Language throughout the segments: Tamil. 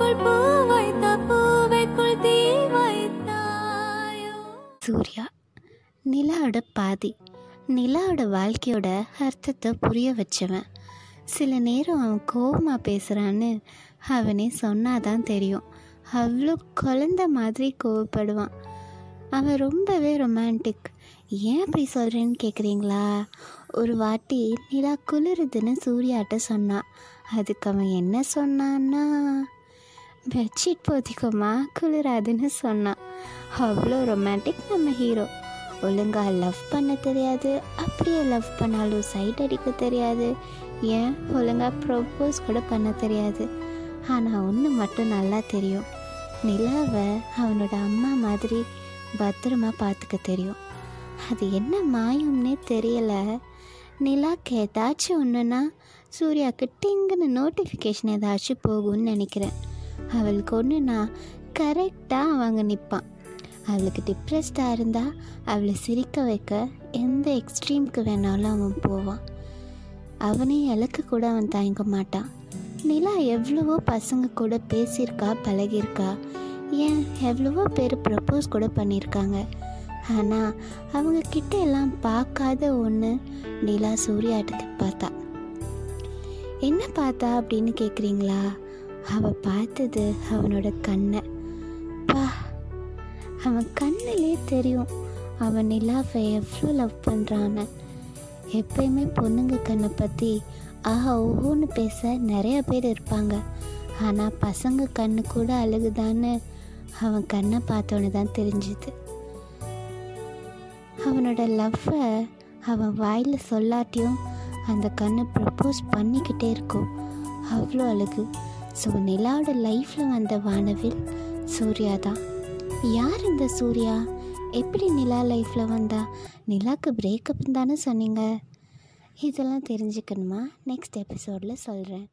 பூவைக்குள் பூ சூர்யா நிலாவோட பாதி நிலாவோட வாழ்க்கையோட அர்த்தத்தை புரிய வச்சவன். சில நேரம் அவன் கோபமாக பேசுகிறான்னு அவனே சொன்னாதான் தெரியும். அவ்வளோ குழந்த மாதிரி கோவப்படுவான். அவன் ரொம்பவே ரொமான்டிக் ஏன் அப்படி சொல்கிறேன்னு கேட்குறீங்களா ஒரு வாட்டி நிலா குளிருதுன்னு சூர்யாட்ட சொன்னான். அதுக்கு அவன் என்ன சொன்னான்னா பெட்ஷீட் போத்திக்கோமா குளிராதுன்னு சொன்னான். அவ்வளோ ரொமான்டிக் நம்ம ஹீரோ ஒழுங்காக லவ் பண்ண தெரியாது. அப்படியே லவ் பண்ணாலும் சைட் அடிக்க தெரியாது. ஏன்? ஒழுங்காக ப்ரொப்போஸ் கூட பண்ண தெரியாது. ஆனால் ஒன்று மட்டும் நல்லா தெரியும். நிலாவை அவனோட அம்மா மாதிரி பத்திரமா பார்த்துக்க தெரியும். அது என்ன மாயம்னே தெரியலை. நிலாக்கு ஏதாச்சும் ஒன்றுனா சூர்யாவுக்கு டிங்குன்னு நோட்டிஃபிகேஷன் ஏதாச்சும் போகும்னு நினைக்கிறேன். அவளுக்கு ஒன்றுனா கரெக்டாக அவங்க நிற்பான் அவளுக்கு டிப்ரெஸ்டாக இருந்தால் அவளை சிரிக்க வைக்க எந்த எக்ஸ்ட்ரீம்க்கு வேணாலும் அவன் போவான். அவனே இலக்கு கூட அவன் தயங்க மாட்டான். நிலா எவ்வளவோ பசங்க கூட பேசியிருக்கா பழகியிருக்கா. ஏன்? எவ்வளவோ பேர் ப்ரப்போஸ் கூட பண்ணியிருக்காங்க. ஆனால் அவங்க கிட்ட எல்லாம் பார்க்காத ஒன்று நிலா சூர்யாட்டுக்கு பார்த்தா. என்ன பார்த்தா அப்படின்னு கேட்குறீங்களா அவ பார்த்தது அவனோட கண்ணை. பா அவன் கண்ணிலே தெரியும் அவன் நிலாவை எவ்வளோ லவ் பண்ணுறான்னு எப்பயுமே பொண்ணுங்க கண்ணை பற்றி ஆஹா ஓஹோன்னு பேச நிறைய பேர் இருப்பாங்க. ஆனால் பசங்க கண்ணு கூட அழுகுதான்னு அவன் கண்ணை பார்த்தோன்னு தான் தெரிஞ்சுது. அவனோட லவ்வை அவன் வாயில் சொல்லாட்டியும் அந்த கண்ணு ப்ரப்போஸ் பண்ணிக்கிட்டே இருக்கும். அவ்வளோ அழகு. ஸோ நிலாவோட லைஃப்பில் வந்த வானவில் சூர்யா தான். யார் இந்த சூர்யா? எப்படி நிலா லைஃப்பில் வந்தா? நிலாவுக்கு பிரேக்கப் தானே சொன்னீங்க. இதெல்லாம் தெரிஞ்சுக்கணுமா? நெக்ஸ்ட் எபிசோடில் சொல்கிறேன்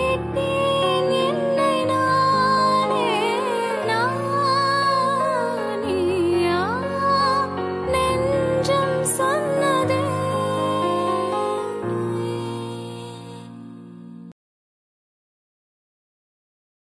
need me.